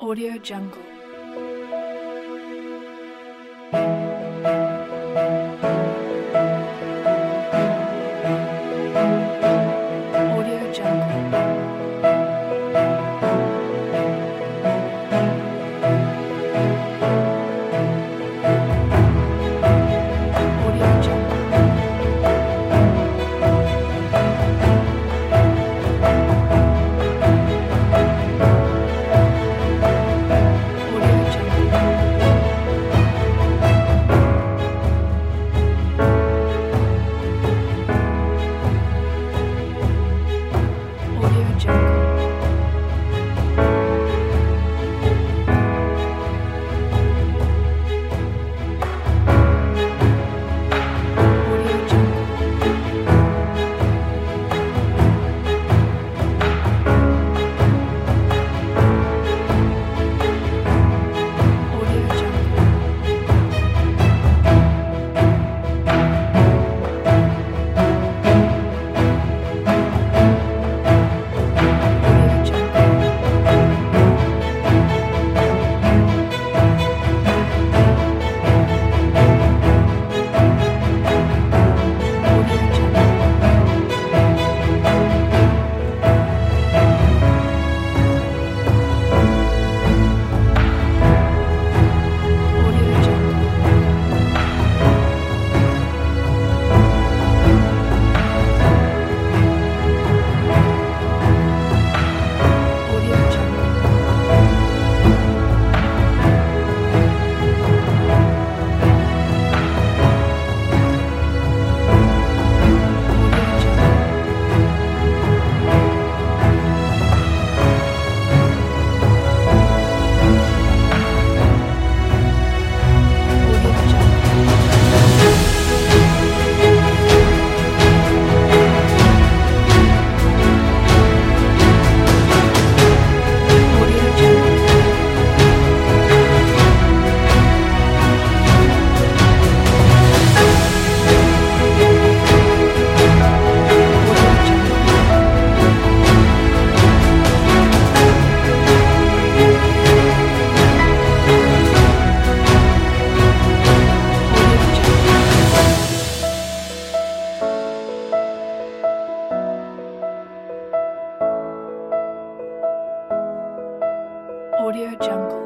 Audio Jungle. Audio Jungle.